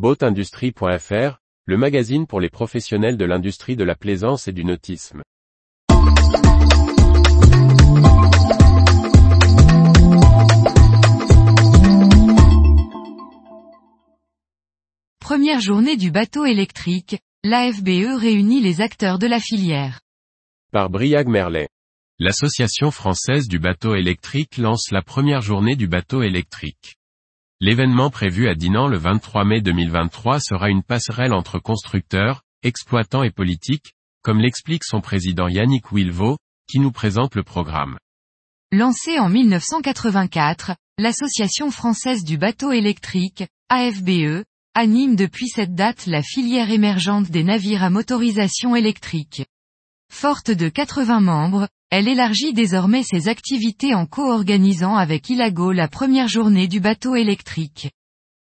Boatindustrie.fr, le magazine pour les professionnels de l'industrie de la plaisance et du nautisme. Première journée du bateau électrique, l'AFBE réunit les acteurs de la filière. Par Briag Merlet. L'Association française du bateau électrique lance la première journée du bateau électrique. L'événement prévu à Dinan le 23 mai 2023 sera une passerelle entre constructeurs, exploitants et politiques, comme l'explique son président Yannick Wilvaux, qui nous présente le programme. Lancée en 1984, l'Association française du bateau électrique, AFBE, anime depuis cette date la filière émergente des navires à motorisation électrique. Forte de 80 membres, elle élargit désormais ses activités en co-organisant avec Ilago la première journée du bateau électrique.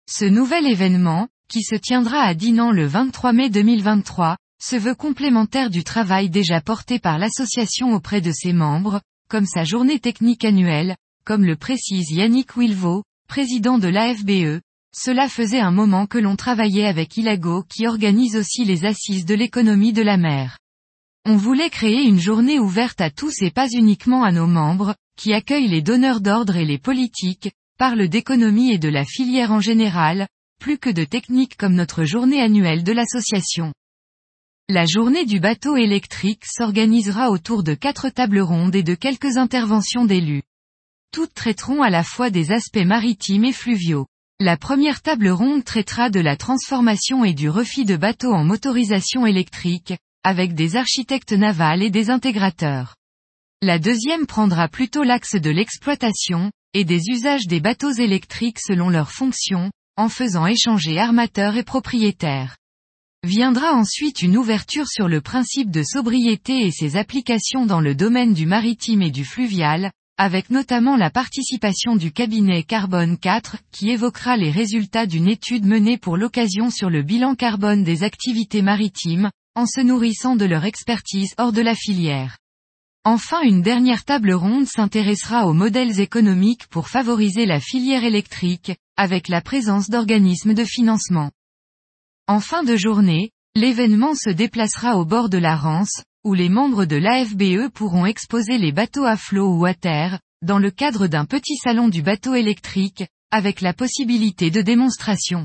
Ce nouvel événement, qui se tiendra à Dinan le 23 mai 2023, se veut complémentaire du travail déjà porté par l'association auprès de ses membres, comme sa journée technique annuelle, comme le précise Yannick Wilvaux, président de l'AFBE, cela faisait un moment que l'on travaillait avec Ilago qui organise aussi les assises de l'économie de la mer. On voulait créer une journée ouverte à tous et pas uniquement à nos membres, qui accueillent les donneurs d'ordre et les politiques, parlent d'économie et de la filière en général, plus que de techniques comme notre journée annuelle de l'association. La journée du bateau électrique s'organisera autour de quatre tables rondes et de quelques interventions d'élus. Toutes traiteront à la fois des aspects maritimes et fluviaux. La première table ronde traitera de la transformation et du refit de bateaux en motorisation électrique, avec des architectes navals et des intégrateurs. La deuxième prendra plutôt l'axe de l'exploitation, et des usages des bateaux électriques selon leurs fonctions, en faisant échanger armateurs et propriétaires. Viendra ensuite une ouverture sur le principe de sobriété et ses applications dans le domaine du maritime et du fluvial, avec notamment la participation du cabinet Carbone 4, qui évoquera les résultats d'une étude menée pour l'occasion sur le bilan carbone des activités maritimes, en se nourrissant de leur expertise hors de la filière. Enfin une dernière table ronde s'intéressera aux modèles économiques pour favoriser la filière électrique, avec la présence d'organismes de financement. En fin de journée, l'événement se déplacera au bord de la Rance, où les membres de l'AFBE pourront exposer les bateaux à flot ou à terre, dans le cadre d'un petit salon du bateau électrique, avec la possibilité de démonstration.